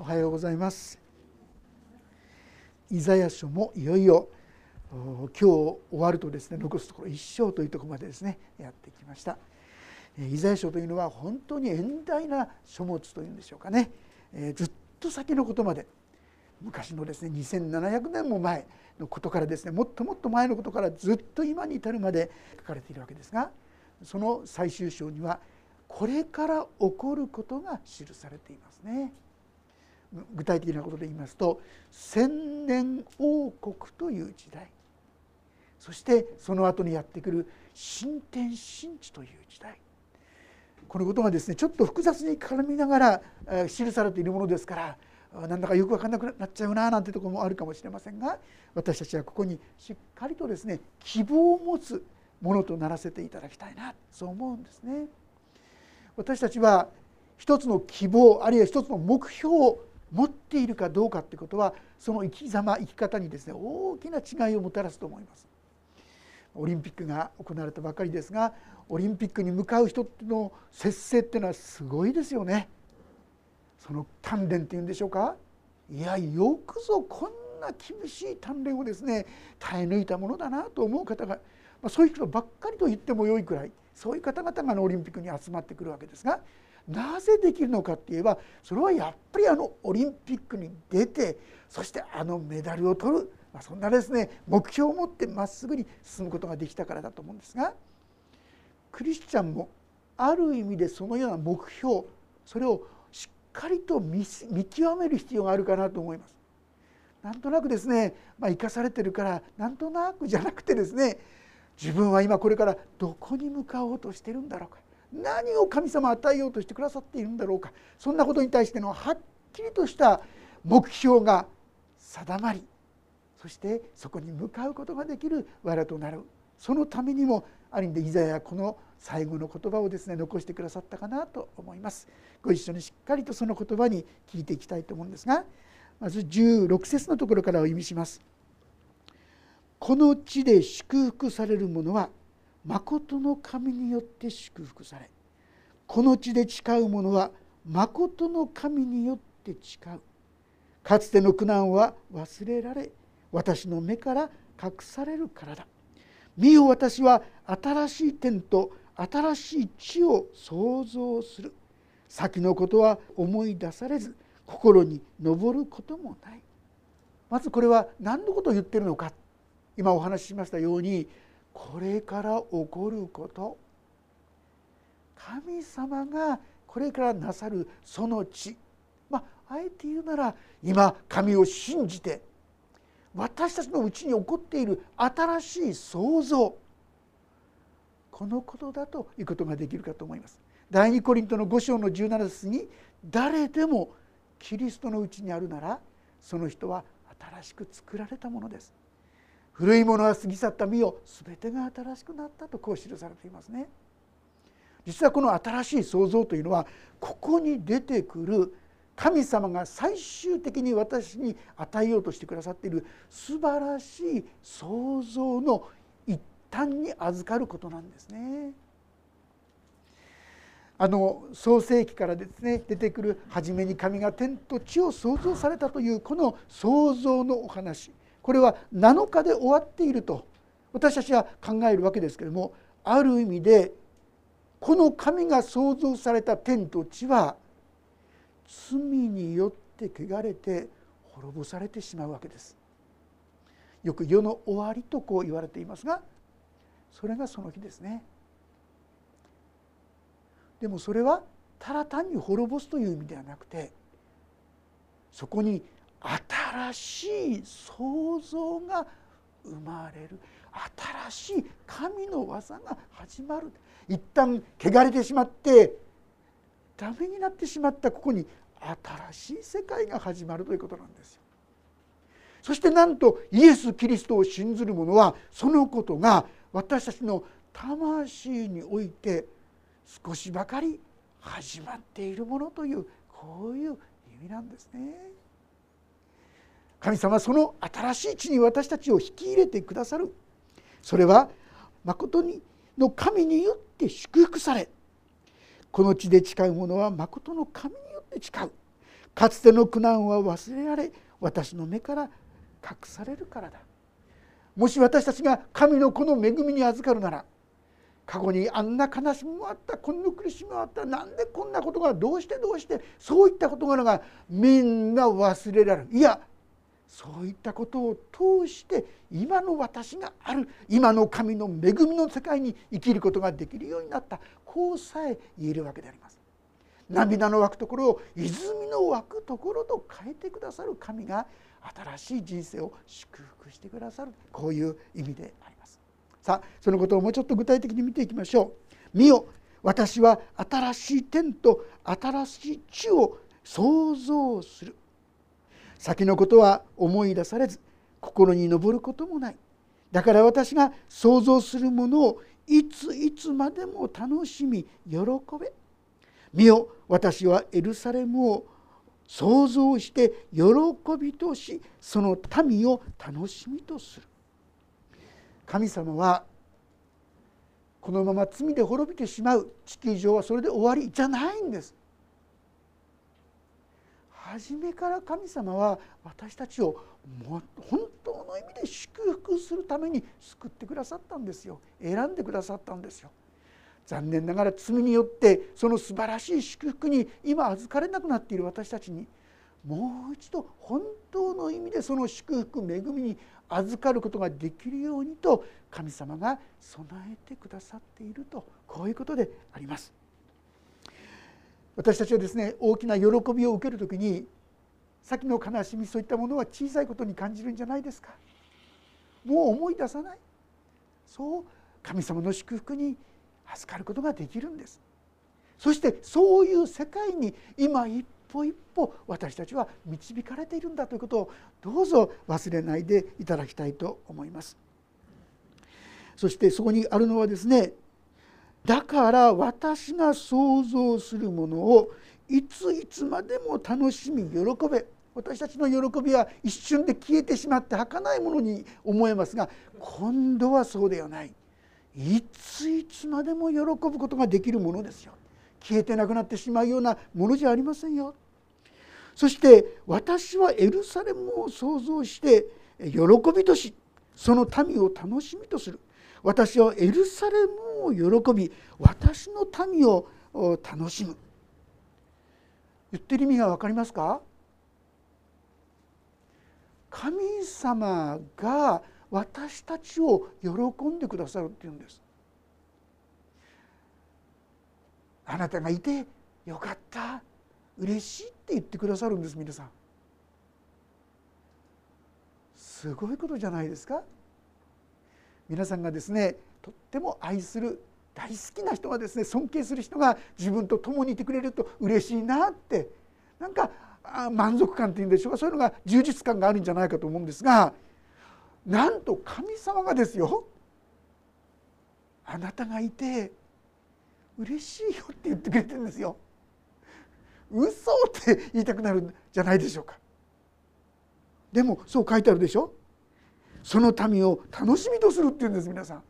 おはようございます。イザヤ書もいよいよ今日終わるとですね残すところ一章というところまでですねやってきました。イザヤ書というのは本当に遠大な書物というんでしょうかね。ずっと先のことまで昔のですね2700年も前のことからですねもっともっと前のことからずっと今に至るまで書かれているわけですがその最終章にはこれから起こることが記されていますね。具体的なことで言いますと千年王国という時代そしてその後にやってくる新天新地という時代このことがですねちょっと複雑に絡みながら記されているものですからなんだかよく分かんなくなっちゃうななんてところもあるかもしれませんが私たちはここにしっかりとですね希望を持つものとならせていただきたいなそう思うんですね。私たちは一つの希望あるいは一つの目標を持っているかどうかということはその生き様生き方にですね大きな違いをもたらすと思います。オリンピックが行われたばかりですがオリンピックに向かう人の節制っていうのはすごいですよね。その鍛錬っていうんでしょうかいやよくぞこんな厳しい鍛錬をですね耐え抜いたものだなと思う方が、まあ、そういう人ばっかりと言ってもよいくらいそういう方々がオリンピックに集まってくるわけですがなぜできるのかっていえばそれはやっぱりあのオリンピックに出てそしてあのメダルを取る、まあ、そんなですね目標を持ってまっすぐに進むことができたからだと思うんですがクリスチャンもある意味でそのような目標それをしっかりと見極める必要があるかなと思います。なんとなくですね、まあ、生かされてるからなんとなくじゃなくてですね自分は今これからどこに向かおうとしてるんだろうか何を神様与えようとしてくださっているんだろうか。そんなことに対してのはっきりとした目標が定まりそしてそこに向かうことができる我となる。そのためにもある意味でイザヤこの最後の言葉をですね残してくださったかなと思います。ご一緒にしっかりとその言葉に聞いていきたいと思うんですがまず16節のところからお意味します。この地で祝福される者は誠の神によって祝福されこの地で誓う者は誠の神によって誓う。かつての苦難は忘れられ私の目から隠されるからだ。見よ私は新しい天と新しい地を創造する。先のことは思い出されず心に上ることもない。まずこれは何のことを言ってるのか。今お話ししましたようにこれから起こること神様がこれからなさるその地まああえて言うなら今神を信じて私たちのうちに起こっている新しい創造このことだということができるかと思います。第二コリントの5章の17節に誰でもキリストのうちにあるならその人は新しく作られたものです。古いものは過ぎ去った身を全てが新しくなったとこう記されていますね。実はこの新しい創造というのはここに出てくる神様が最終的に私に与えようとしてくださっている素晴らしい創造の一端に預かることなんですね。あの創世記からですね出てくる初めに神が天と地を創造されたというこの創造のお話これは7日で終わっていると私たちは考えるわけですけれどもある意味でこの神が創造された天と地は罪によって汚れて滅ぼされてしまうわけです。よく世の終わりとこう言われていますがそれがその日ですね。でもそれはただ単に滅ぼすという意味ではなくてそこに新しい創造が生まれる新しい神の技が始まる一旦汚れてしまってダメになってしまったここに新しい世界が始まるということなんですよ。そしてなんとイエス・キリストを信ずる者はそのことが私たちの魂において少しばかり始まっているものというこういう意味なんですね。神様はその新しい地に私たちを引き入れてくださる。それは誠にの神によって祝福され。この地で誓う者は誠の神によって誓う。かつての苦難は忘れられ私の目から隠されるからだ。もし私たちが神の子の恵みに預かるなら過去にあんな悲しみもあったこんな苦しみもあったなんでこんなことがどうしてどうしてそういったことがみんな忘れられる。いやそういったことを通して今の私がある今の神の恵みの世界に生きることができるようになったこうさえ言えるわけであります。涙の湧くところを泉の湧くところと変えてくださる神が新しい人生を祝福してくださるこういう意味であります。さあそのことをもうちょっと具体的に見ていきましょう。見よ私は新しい天と新しい地を創造する先のことは思い出されず心に上ることもない。だから私が想像するものをいついつまでも楽しみ喜べ。見よ私はエルサレムを想像して喜びとしその民を楽しみとする。神様はこのまま罪で滅びてしまう。地球上はそれで終わりじゃないんです。初めから神様は私たちを本当の意味で祝福するために救ってくださったんですよ選んでくださったんですよ残念ながら罪によってその素晴らしい祝福に今預かれなくなっている私たちにもう一度本当の意味でその祝福恵みに預かることができるようにと神様が備えてくださっているとこういうことであります。私たちはですね大きな喜びを受ける時に先の悲しみそういったものは小さいことに感じるんじゃないですか。もう思い出さない。そう神様の祝福に預かることができるんです。そしてそういう世界に今一歩一歩私たちは導かれているんだということをどうぞ忘れないでいただきたいと思います。そしてそこにあるのはですねだから私が想像するものをいついつまでも楽しみ喜べ。私たちの喜びは一瞬で消えてしまって儚いものに思えますが今度はそうではない。いついつまでも喜ぶことができるものですよ。消えてなくなってしまうようなものじゃありませんよ。そして私はエルサレムを創造して喜びとしその民を楽しみとする。私はエルサレムを喜び私の民を楽しむ。言ってる意味が分かりますか？神様が私たちを喜んでくださるっていうんです。あなたがいてよかった嬉しいって言ってくださるんです皆さん。すごいことじゃないですか？皆さんがですねとっても愛する大好きな人がですね尊敬する人が自分と共にいてくれると嬉しいなってなんか満足感っていうんでしょうかそういうのが充実感があるんじゃないかと思うんですがなんと神様がですよあなたがいて嬉しいよって言ってくれてるんですよ。嘘って言いたくなるんじゃないでしょうか。でもそう書いてあるでしょその民を楽しみとするっていうんです皆さん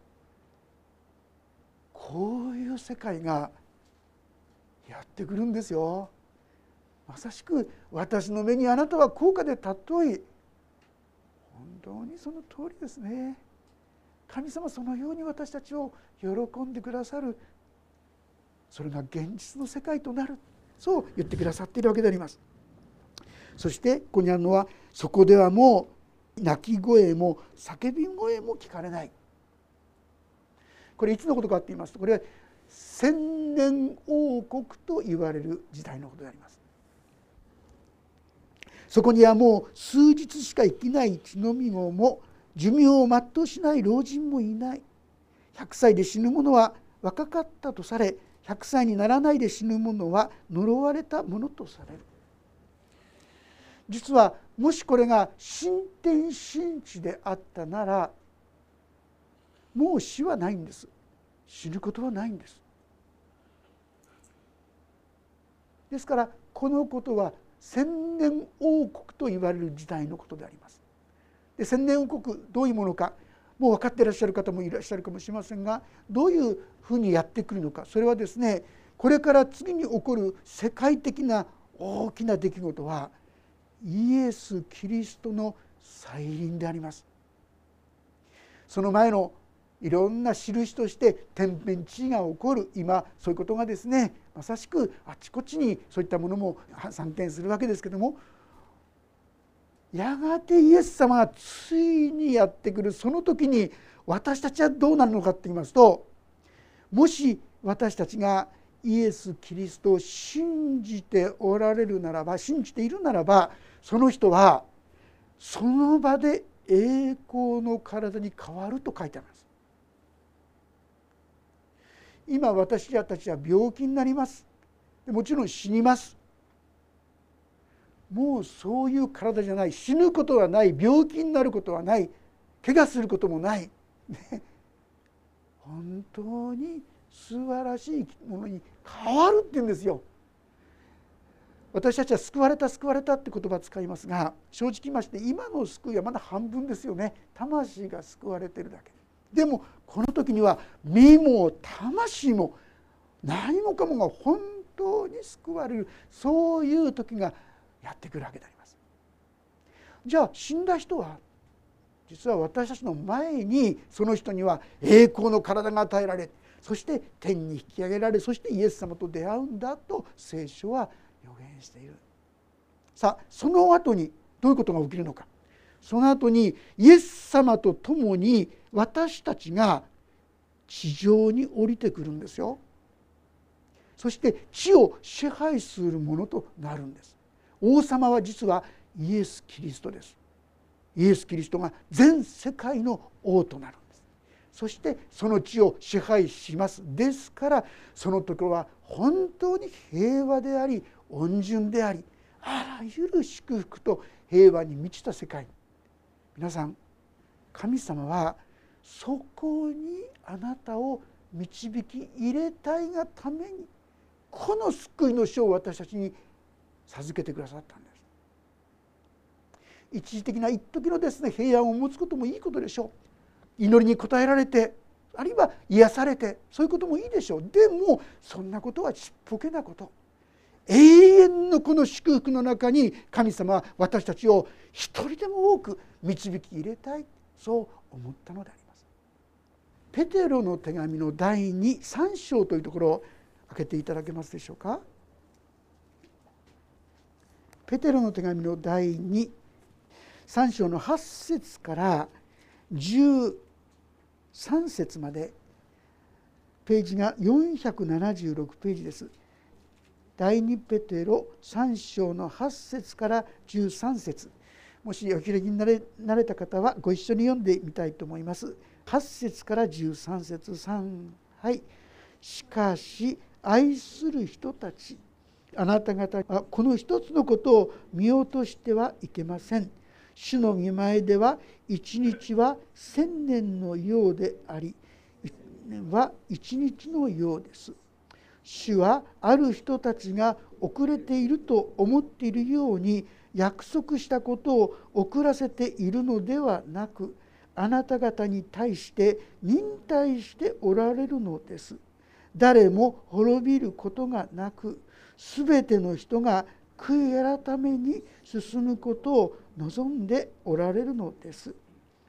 こういう世界がやってくるんですよ。まさしく私の目にあなたは高価で尊い本当にその通りですね。神様そのように私たちを喜んでくださるそれが現実の世界となる。そう言ってくださっているわけであります。そしてここにあるのはそこではもう泣き声も叫び声も聞かれない。これいつのことかって言いますとこれは千年王国と言われる時代のことであります。そこにはもう数日しか生きない血のみ子も寿命を全うしない老人もいない。100歳で死ぬ者は若かったとされ100歳にならないで死ぬ者は呪われたものとされる。実はもしこれが新天新地であったならもう死はないんです。死ぬことはないんです。ですからこのことは千年王国と言われる時代のことであります。で千年王国どういうものかもう分かっていらっしゃる方もいらっしゃるかもしれませんがどういうふうにやってくるのかそれはですねこれから次に起こる世界的な大きな出来事はイエス・キリストの再臨であります。その前のいろんな印として天変地異が起こる今そういうことがですねまさしくあちこちにそういったものも散見するわけですけどもやがてイエス様がついにやってくるその時に私たちはどうなるのかって言いますともし私たちがイエス・キリストを信じておられるならば信じているならばその人はその場で栄光の体に変わると書いてあります。今私たちは病気になります。もちろん死にます。もうそういう体じゃない。死ぬことはない。病気になることはない。怪我することもない、ね、本当に素晴らしいものに変わるって言うんですよ。私たちは救われた救われたって言葉を使いますが正直言いまして今の救いはまだ半分ですよね。魂が救われてるだけ。でもこの時には身も魂も何もかもが本当に救われるそういう時がやってくるわけであります。じゃあ死んだ人は実は私たちの前にその人には栄光の体が与えられそして天に引き上げられそしてイエス様と出会うんだと聖書は予言している。さあその後にどういうことが起きるのかその後にイエス様と共に私たちが地上に降りてくるんですよ。そして地を支配するものとなるんです。王様は実はイエス・キリストです。イエス・キリストが全世界の王となるんです。そしてその地を支配します。ですからそのところは本当に平和であり温順でありあらゆる祝福と平和に満ちた世界皆さん神様はそこにあなたを導き入れたいがためにこの救いの書を私たちに授けてくださったんです。一時的な一時のですね平安を持つこともいいことでしょう。祈りに応えられてあるいは癒されてそういうこともいいでしょう。でもそんなことはちっぽけなこと。永遠のこの祝福の中に神様は私たちを一人でも多く導き入れたいそう思ったのであります。ペテロの手紙の第23章というところを開けていただけますでしょうか。ペテロの手紙の第23章の8節から13節までページが476ページです。第2ペテロ3章の8節から13節もしお開きになれなれた方はご一緒に読んでみたいと思います。8節から13節3はいしかし愛する人たちあなた方はこの一つのことを見落としてはいけません。主の見前では一日は千年のようでありは一日のようです。主はある人たちが遅れていると思っているように約束したことを遅らせているのではなくあなた方に対して忍耐しておられるのです。誰も滅びることがなく全ての人が悔い改めに進むことを望んでおられるのです。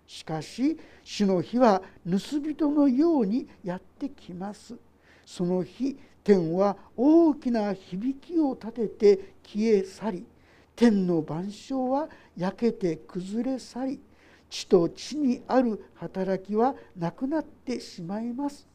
しかし主の日は盗人のようにやってきます。その日天は大きな響きを立てて消え去り天の万象は焼けて崩れ去り地と地にある働きはなくなってしまいます。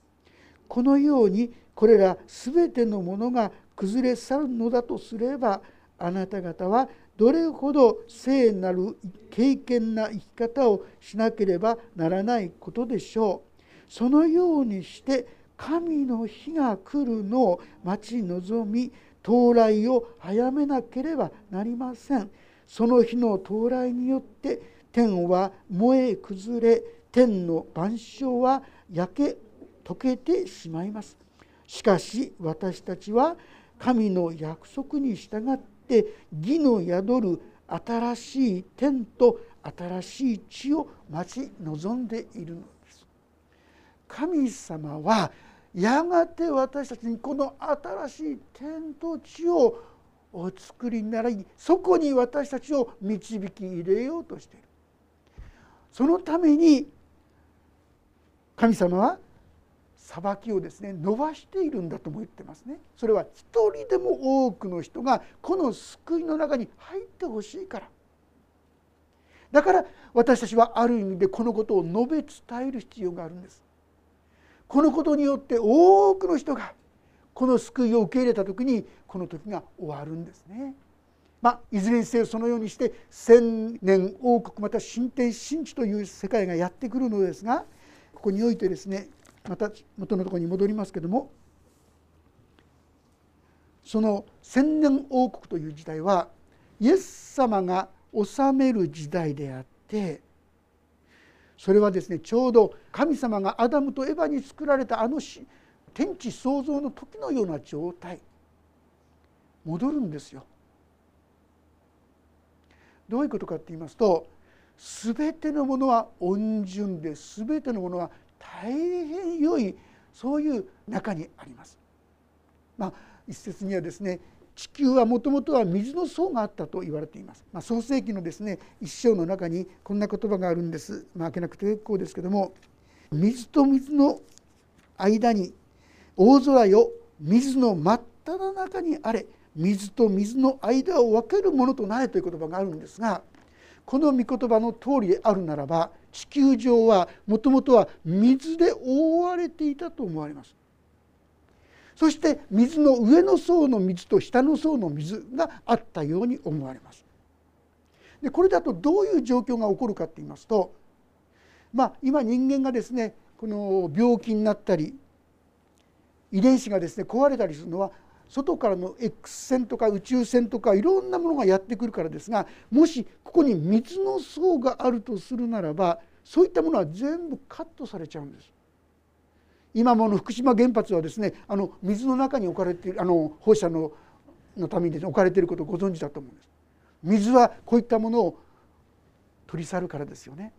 このようにこれら全てのものが崩れ去るのだとすればあなた方はどれほど聖なる敬虔な生き方をしなければならないことでしょう。そのようにして神の日が来るのを待ち望み到来を早めなければなりません。その日の到来によって天は燃え崩れ天の万象は焼け溶けてしまいます。しかし私たちは神の約束に従って義の宿る新しい天と新しい地を待ち望んでいるの。神様はやがて私たちにこの新しい天と地をお作りになりそこに私たちを導き入れようとしている。そのために神様は裁きをですね伸ばしているんだとも言ってますね。それは一人でも多くの人がこの救いの中に入ってほしいから。だから私たちはある意味でこのことを述べ伝える必要があるんです。このことによって多くの人がこの救いを受け入れた時にこの時が終わるんですね。まあ、いずれにせよそのようにして千年王国また新天新地という世界がやってくるのですがここにおいてですねまた元のところに戻りますけどもその千年王国という時代はイエス様が治める時代であってそれはですねちょうど神様がアダムとエバに作られたあの天地創造の時のような状態戻るんですよ。どういうことかって言いますと全てのものは温順で全てのものは大変良いそういう中にあります。まあ、一説にはですね地球はもともとは水の層があったと言われています。まあ、創世紀のですね一章の中にこんな言葉があるんです。まあ、開けなくて結構ですけども水と水の間に大空よ水の真っ只中にあれ水と水の間を分けるものとなれという言葉があるんですがこの御言葉の通りであるならば地球上はもともとは水で覆われていたと思われますそして水の上の層の水と下の層の水があったように思われますでこれだとどういう状況が起こるかっていいますとまあ今人間がですねこの病気になったり遺伝子がですね壊れたりするのは外からの X 線とか宇宙線とかいろんなものがやってくるからですがもしここに水の層があるとするならばそういったものは全部カットされちゃうんです。今もの福島原発はですねあの水の中に置かれているあの放射ののために置かれていることをご存知だと思うんです。水はこういったものを取り去るからですよね。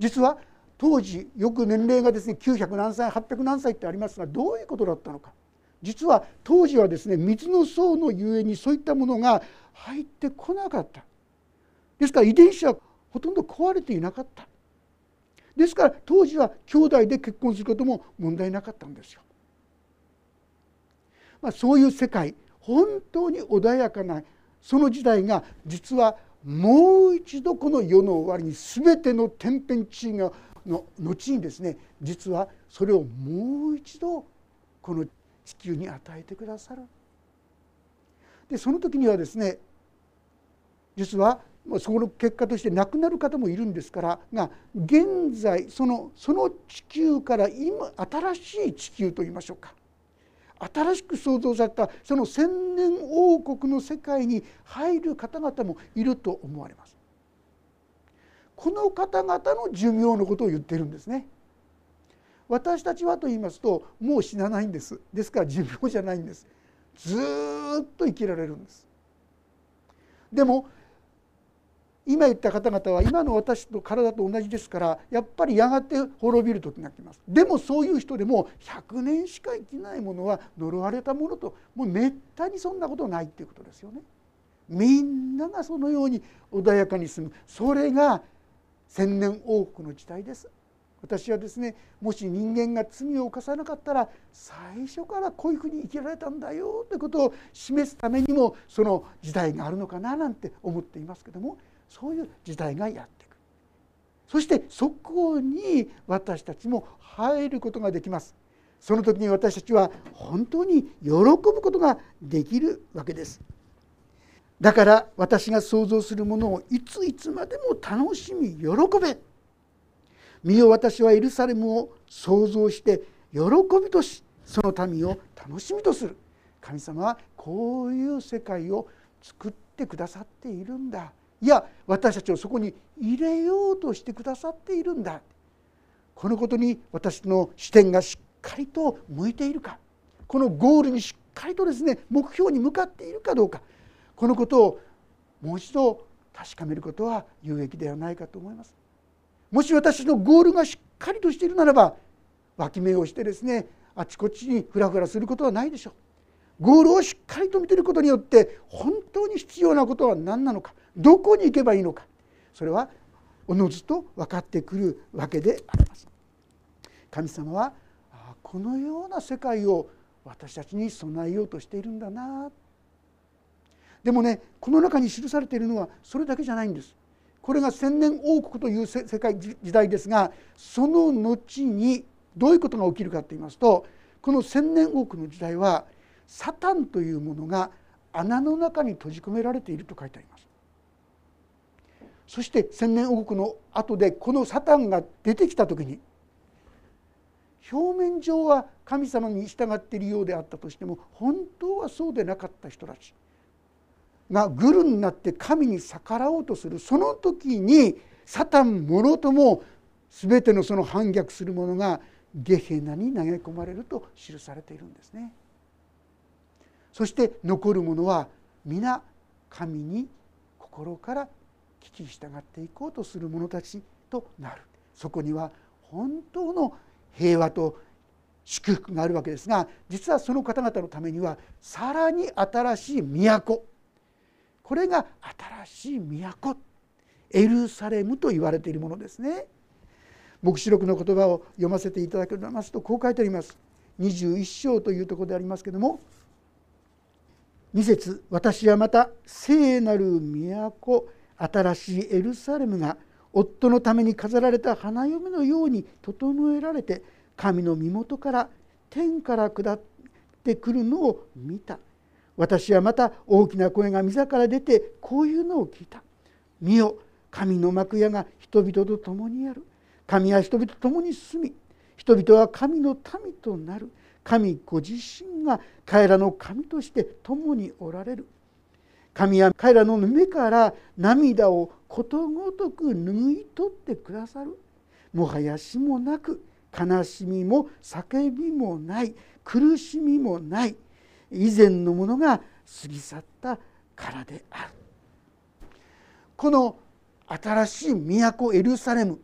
実は当時よく年齢がですね900何歳800何歳ってありますがどういうことだったのか実は当時はですね水の層のゆえにそういったものが入ってこなかったですから遺伝子はほとんど壊れていなかったですから当時は兄弟で結婚することも問題なかったんですよ。まあ、そういう世界本当に穏やかなその時代が実はもう一度この世の終わりに全ての天変地異がの後にですね実はそれをもう一度この地球に与えてくださる。でその時にはですね実はその結果として亡くなる方もいるんですからが現在そのその地球から今新しい地球といいましょうか新しく創造されたその千年王国の世界に入る方々もいると思われます。この方々の寿命のことを言ってるんですね。私たちはと言いますともう死なないんですですから寿命じゃないんですずっと生きられるんですでも今言った方々は今の私と体と同じですからやっぱりやがて滅びる時が来ます。でもそういう人でも100年しか生きないものは呪われたものともうめったにそんなことないっていうことですよね。みんながそのように穏やかに住む。それが千年王国の時代です。私はですねもし人間が罪を犯さなかったら最初からこういうふうに生きられたんだよということを示すためにもその時代があるのかななんて思っていますけどもそういう時代がやってくる。そしてそこに私たちも入ることができます。その時に私たちは本当に喜ぶことができるわけです。だから私が想像するものをいついつまでも楽しみ喜べ。見よ私はエルサレムを想像して喜びとしその民を楽しみとする。神様はこういう世界を作ってくださっているんだ。いや私たちをそこに入れようとしてくださっているんだこのことに私の視点がしっかりと向いているかこのゴールにしっかりとですね目標に向かっているかどうかこのことをもう一度確かめることは有益ではないかと思います。もし私のゴールがしっかりとしているならば脇目をしてですねあちこちにフラフラすることはないでしょう。ゴールをしっかりと見てることによって本当に必要なことは何なのかどこに行けばいいのかそれはおのずと分かってくるわけであります。神様はこのような世界を私たちに備えようとしているんだなでもねこの中に記されているのはそれだけじゃないんです。これが千年王国という世界時代ですがその後にどういうことが起きるかと言いますとこの千年王国の時代はサタンというものが穴の中に閉じ込められていると書いてあります。そして千年王国の後でこのサタンが出てきた時に表面上は神様に従っているようであったとしても本当はそうでなかった人たちがグルになって神に逆らおうとするその時にサタンもろとも全てのその反逆する者がゲヘナに投げ込まれると記されているんですね。そして残る者は皆神に心から聞き従っていこうとする者たちとなるそこには本当の平和と祝福があるわけですが実はその方々のためにはさらに新しい都これが新しい都エルサレムと言われているものですね。黙示録の言葉を読ませていただきますとこう書いてあります。21章というところでありますけども2節私はまた聖なる都新しいエルサレムが夫のために飾られた花嫁のように整えられて神の身元から天から下ってくるのを見た。私はまた大きな声が御座から出てこういうのを聞いた「見よ神の幕屋が人々と共にある。神は人々と共に住み人々は神の民となる。神ご自身が彼らの神として共におられる。神は彼らの目から涙をことごとく拭い取ってくださる。もはや死もなく悲しみも叫びもない苦しみもない以前のものが過ぎ去ったからである。この新しい都エルサレム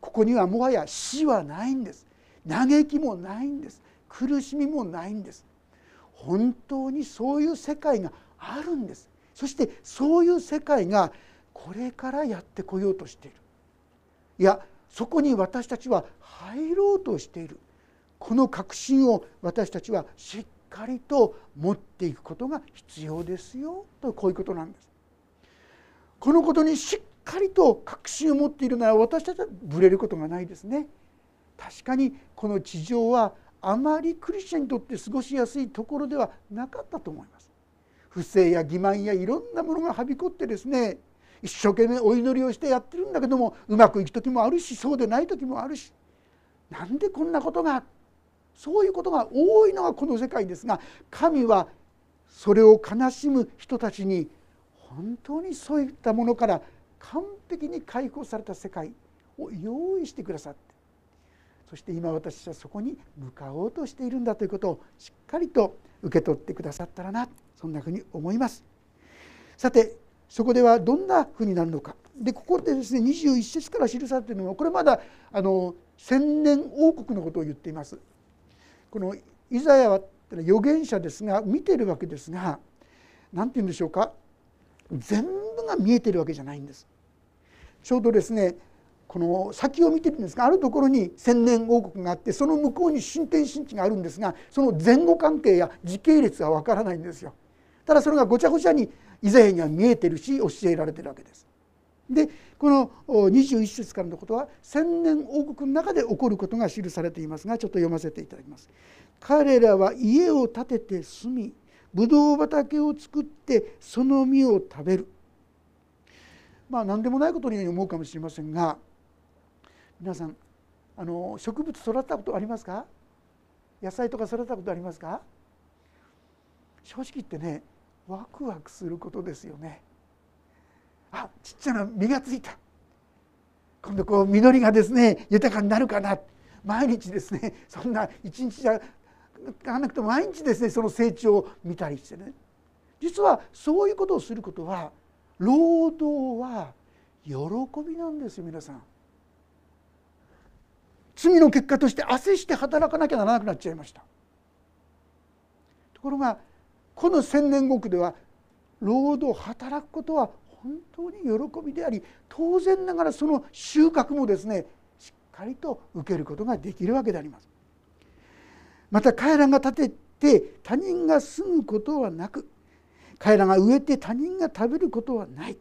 ここにはもはや死はないんです。嘆きもないんです。苦しみもないんです。本当にそういう世界があるんです。そしてそういう世界がこれからやってこようとしている。いやそこに私たちは入ろうとしている。この確信を私たちはしっかりと持っていくことが必要ですよ。とこういうことなんです。このことにしっかりと確信を持っているなら私たちはぶれることがないですね。確かにこの地上はあまりクリスチャンにとって過ごしやすいところではなかったと思います。不正や欺瞞やいろんなものがはびこってですね一生懸命お祈りをしてやってるんだけどもうまくいく時もあるしそうでない時もあるしなんでこんなことがそういうことが多いのがこの世界ですが神はそれを悲しむ人たちに本当にそういったものから完璧に解放された世界を用意してくださってそして今私はそこに向かおうとしているんだということをしっかりと受け取ってくださったらなそんなふうに思います。さてそこではどんなふうになるのかでここでですね21節から記されているのはこれまだあの千年王国のことを言っています。このイザヤは預言者ですが見てるわけですが何て言うんでしょうか全部が見えてるわけじゃないんです。ちょうどですねこの先を見てるんですがあるところに千年王国があってその向こうに新天新地があるんですがその前後関係や時系列はわからないんですよ。ただそれがごちゃごちゃにイザヤには見えてるし教えられてるわけです。でこの21節からのことは千年王国の中で起こることが記されていますがちょっと読ませていただきます。彼らは家を建てて住みぶどう畑を作ってその実を食べる。まあ何でもないことのように思うかもしれませんが皆さんあの植物育てたことありますか？野菜とか育てたことありますか？正直言ってねワクワクすることですよね。あちっちゃな実がついた。今度こう実りがですね豊かになるかな。毎日ですねそんな一日じゃがなくて毎日ですねその成長を見たりしてね。実はそういうことをすることは労働は喜びなんですよ皆さん。罪の結果として汗して働かなきゃならなくなっちゃいました。ところがこの千年国では労働働くことは本当に喜びであり当然ながらその収穫もですねしっかりと受けることができるわけであります。また彼らが立てて他人が住むことはなく彼らが植えて他人が食べることはない。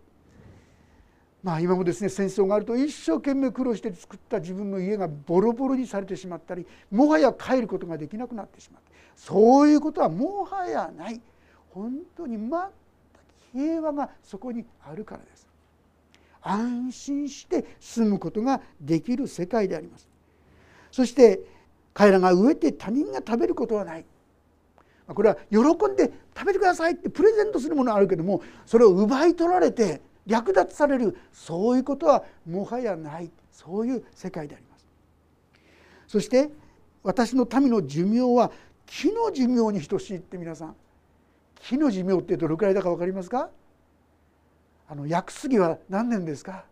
まあ今もですね戦争があると一生懸命苦労して作った自分の家がボロボロにされてしまったりもはや帰ることができなくなってしまってそういうことはもはやない。本当に全く平和がそこにあるからです。安心して住むことができる世界であります。そして彼らが植えて他人が食べることはない。これは喜んで食べてくださいってプレゼントするものはあるけどもそれを奪い取られて略奪されるそういうことはもはやないそういう世界であります。そして私の民の寿命は木の寿命に等しいって皆さん木の寿命ってどれくらいだか分かりますか？あの薬杉は何年ですか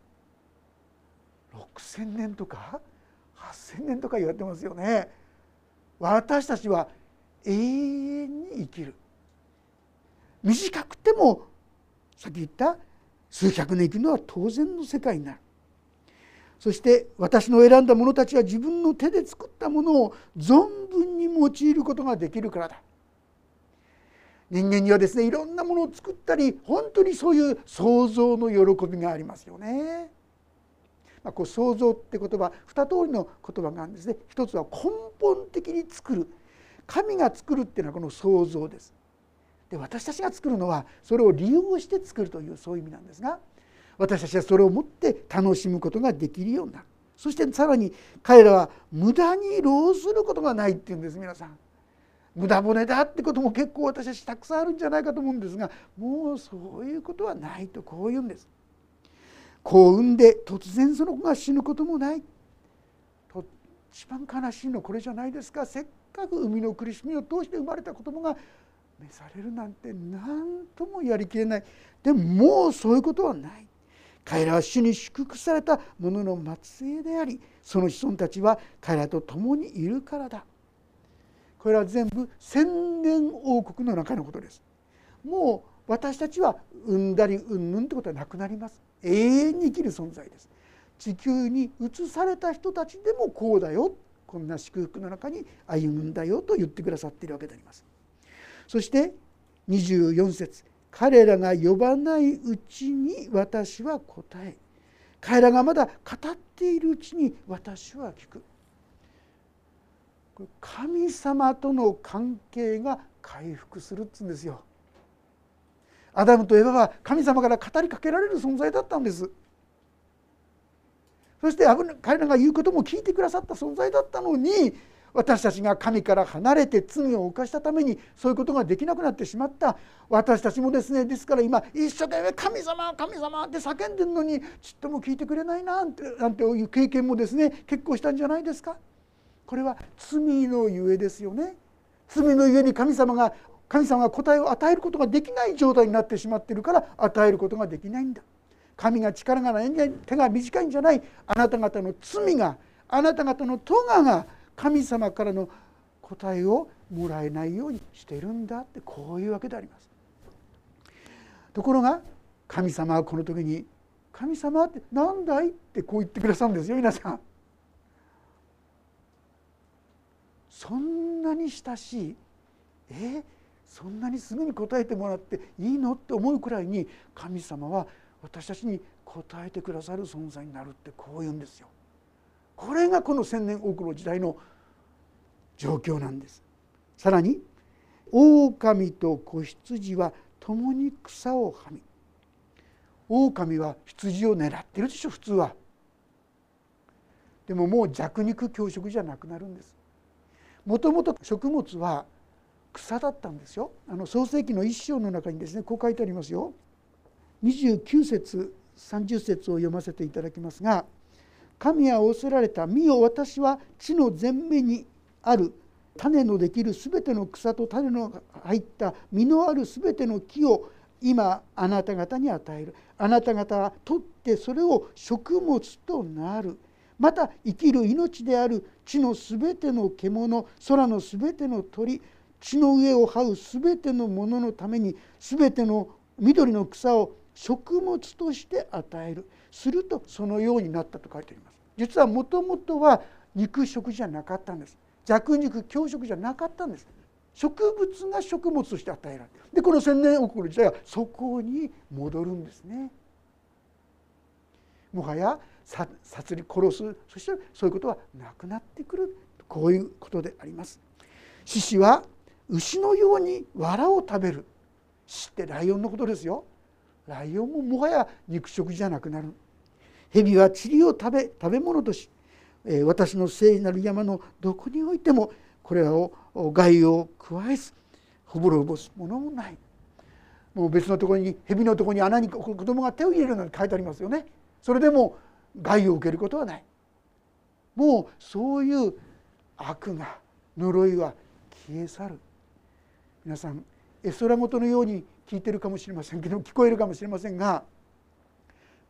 ？6,000年とか？8,000年とか言われてますよね。私たちは永遠に生きる。短くてもさっき言った数百年生きるのは当然の世界になるそして私の選んだ者たちは自分の手で作ったものを存分に用いることができるからだ人間にはですねいろんなものを作ったり本当にそういう創造の喜びがありますよね。まあ、こう創造って言葉二通りの言葉があるんですね。一つは根本的に作る神が作るっていうのはこの創造です。で私たちが作るのはそれを利用して作るというそういう意味なんですが私たちはそれをもって楽しむことができるようになるそしてさらに彼らは無駄に労することがないっていうんです皆さん。無駄骨だってことも結構私たちたくさんあるんじゃないかと思うんですがもうそういうことはないとこう言うんです。子を産んで突然その子が死ぬこともないと一番悲しいのこれじゃないですかせっかく海の苦しみを通して生まれた子供が召されるなんて何ともやりきれない。でももうそういうことはない。彼らは主に祝福された者の末裔でありその子孫たちは彼らと共にいるからだ。これは全部千年王国の中のことです。もう私たちは産んだりうんぬんってことはなくなります。永遠に生きる存在です。地球に移された人たちでもこうだよ。こんな祝福の中に歩むんだよと言ってくださっているわけであります。そして24節彼らが呼ばないうちに私は答え彼らがまだ語っているうちに私は聞く神様との関係が回復するっつうんですよ。アダムとエバは神様から語りかけられる存在だったんです。そして彼らが言うことも聞いてくださった存在だったのに私たちが神から離れて罪を犯したためにそういうことができなくなってしまった私たちもですねですから今一生懸命「神様神様」って叫んでるのにちっとも聞いてくれないななんていう経験もですね結構したんじゃないですか。これは罪のゆえですよね。罪のゆえに神様が神様が答えを与えることができない状態になってしまってるから与えることができないんだ。神が力がない手が短いんじゃない。あなた方の罪があなた方の咎が神様からの答えをもらえないようにしているんだってこういうわけでありますところが神様はこの時に「神様って何だい?」ってこう言ってくださるんですよ皆さん。そんなに親しいえそんなにすぐに答えてもらっていいのって思うくらいに神様は私たちに答えてくださる存在になるってこう言うんですよ。これがこの千年多くの時代の状況なんです。さらに狼と子羊は共に草をはみ狼は羊を狙ってるでしょ普通は。でももう弱肉強食じゃなくなるんです。もともと食物は草だったんですよあの創世記の一章の中にですねこう書いてありますよ29節30節を読ませていただきますが「神は仰せられた見よ私は地の前面にある種のできるすべての草と種の入った実のあるすべての木を今あなた方に与える。あなた方は取ってそれを食物となる」また生きる命である地のすべての獣空のすべての鳥地の上を這う全てのもののために全ての緑の草を食物として与える。するとそのようになったと書いてあります。実はもともとは肉食じゃなかったんです。弱肉強食じゃなかったんです。植物が食物として与えられる。でこの千年王国の時代はそこに戻るんですね。もはや殺り殺すそしてそういうことはなくなってくる。こういうことであります。獅子は牛のように藁を食べる。獅子ってライオンのことですよ。ライオンももはや肉食じゃなくなる。蛇は塵を食べ食べ物とし私の聖なる山のどこにおいてもこれらを害を加えずほぼろぼすものもない。もう別のところに蛇のところに穴に子供が手を入れるなんて書いてありますよね。それでも害を受けることはない。もうそういう悪が呪いは消え去る。皆さん絵空事のように聞いてるかもしれませんけど聞こえるかもしれませんが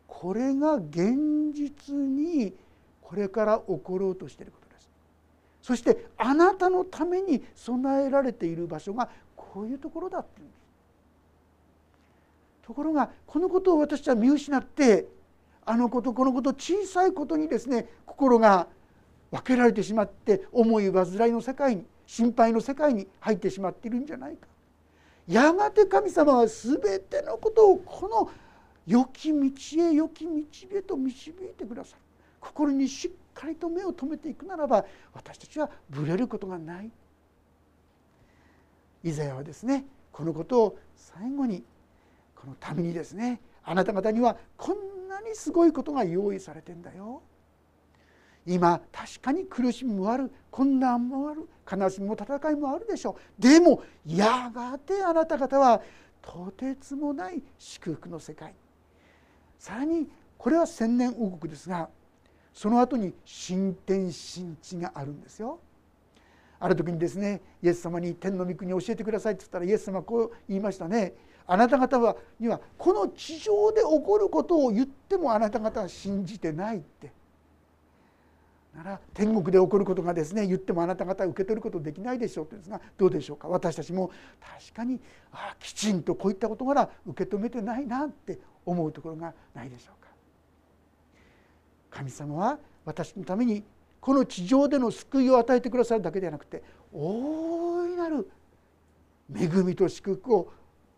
これが現実にこれから起ころうとしていることです。そしてあなたのために備えられている場所がこういうところだっていうんです。ところがこのことを私は見失ってあのことこのこと小さいことにですね心が分けられてしまって思い煩いの世界に心配の世界に入ってしまっているんじゃないか。やがて神様は全てのことをこの良き道へ良き道へと導いてくださる心にしっかりと目を留めていくならば私たちはぶれることがない。イザヤはですねこのことを最後にこのためにですねあなた方にはこんなにすごいことが用意されてんだよ。今確かに苦しみもある。困難もある。悲しみも戦いもあるでしょう。でもやがてあなた方はとてつもない祝福の世界。さらにこれは千年王国ですがその後に新天新地があるんですよ。ある時にですねイエス様に天の御国を教えてくださいって言ったらイエス様こう言いましたねあなた方はにはこの地上で起こることを言ってもあなた方は信じてないってなら天国で起こることがですね言ってもあなた方は受け取ることできないでしょうってですがどうでしょうか？私たちも確かにあきちんとこういったことから受け止めてないなって思うところがないでしょうか？神様は私のためにこの地上での救いを与えてくださるだけではなくて大いなる恵みと祝福を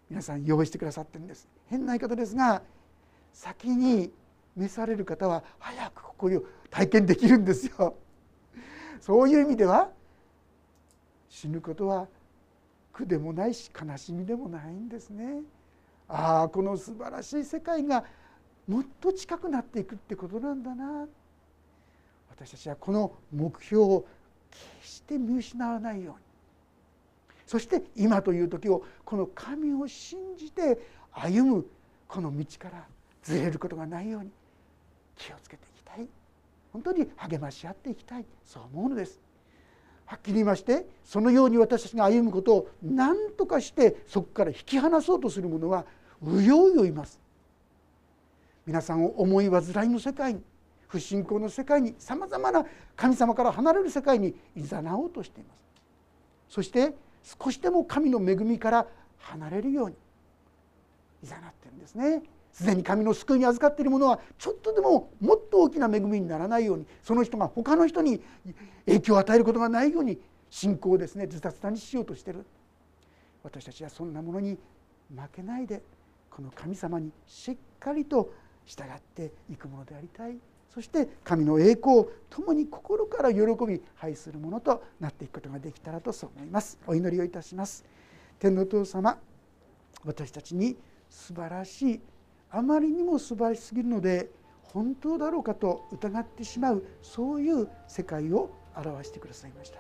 皆さん用意してくださってるんです。変な言い方ですが先に召される方は早くここを体験できるんですよ。そういう意味では死ぬことは苦でもないし悲しみでもないんですね。ああこの素晴らしい世界がもっと近くなっていくってことなんだな。私たちはこの目標を決して見失わないように。そして今という時をこの神を信じて歩むこの道からずれることがないように。気をつけていきたい。本当に励まし合っていきたい。そう思うのです。はっきり言いましてそのように私たちが歩むことを何とかしてそこから引き離そうとする者はうようよいます。皆さんを思い煩いの世界に不信仰の世界にさまざまな神様から離れる世界にいざなおうとしています。そして少しでも神の恵みから離れるようにいざなってるんですね。すでに神の救いに預かっている者はちょっとでももっと大きな恵みにならないようにその人が他の人に影響を与えることがないように信仰をですねズタズタにしようとしてる。私たちはそんなものに負けないでこの神様にしっかりと従っていくものでありたい。そして神の栄光を共に心から喜び拝するものとなっていくことができたらとそう思います。お祈りをいたします。天の父様私たちに素晴らしいあまりにも素晴らしすぎるので本当だろうかと疑ってしまうそういう世界を表してくださいました。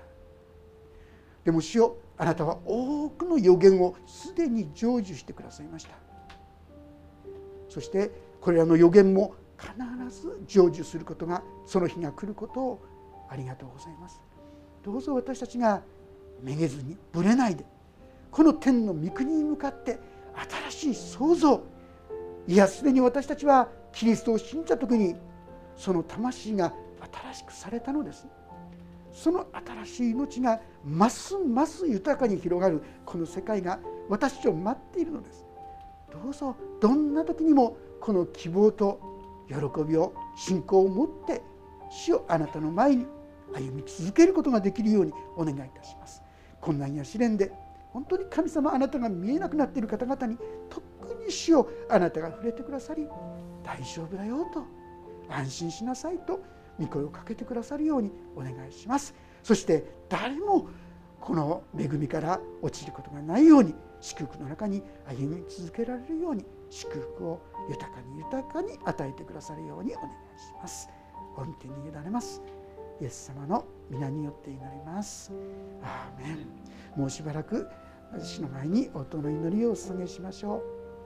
でも主よあなたは多くの予言をすでに成就してくださいました。そしてこれらの予言も必ず成就することがその日が来ることをありがとうございます。どうぞ私たちがめげずにぶれないでこの天の御国に向かって新しい創造いやすでに私たちはキリストを信じた時にその魂が新しくされたのです。その新しい命がますます豊かに広がるこの世界が私たちを待っているのです。どうぞどんな時にもこの希望と喜びを信仰を持って主をあなたの前に歩み続けることができるようにお願いいたします。困難や試練で本当に神様あなたが見えなくなっている方々に特に主をあなたが触れてくださり大丈夫だよと安心しなさいと御声をかけてくださるようにお願いします。そして誰もこの恵みから落ちることがないように祝福の中に歩み続けられるように祝福を豊かに豊かに与えてくださるようにお願いします。御手に委ねます。イエス様の皆によって祈ります。アーメン。もうしばらく主の前に音の祈りをお捧げしましょう。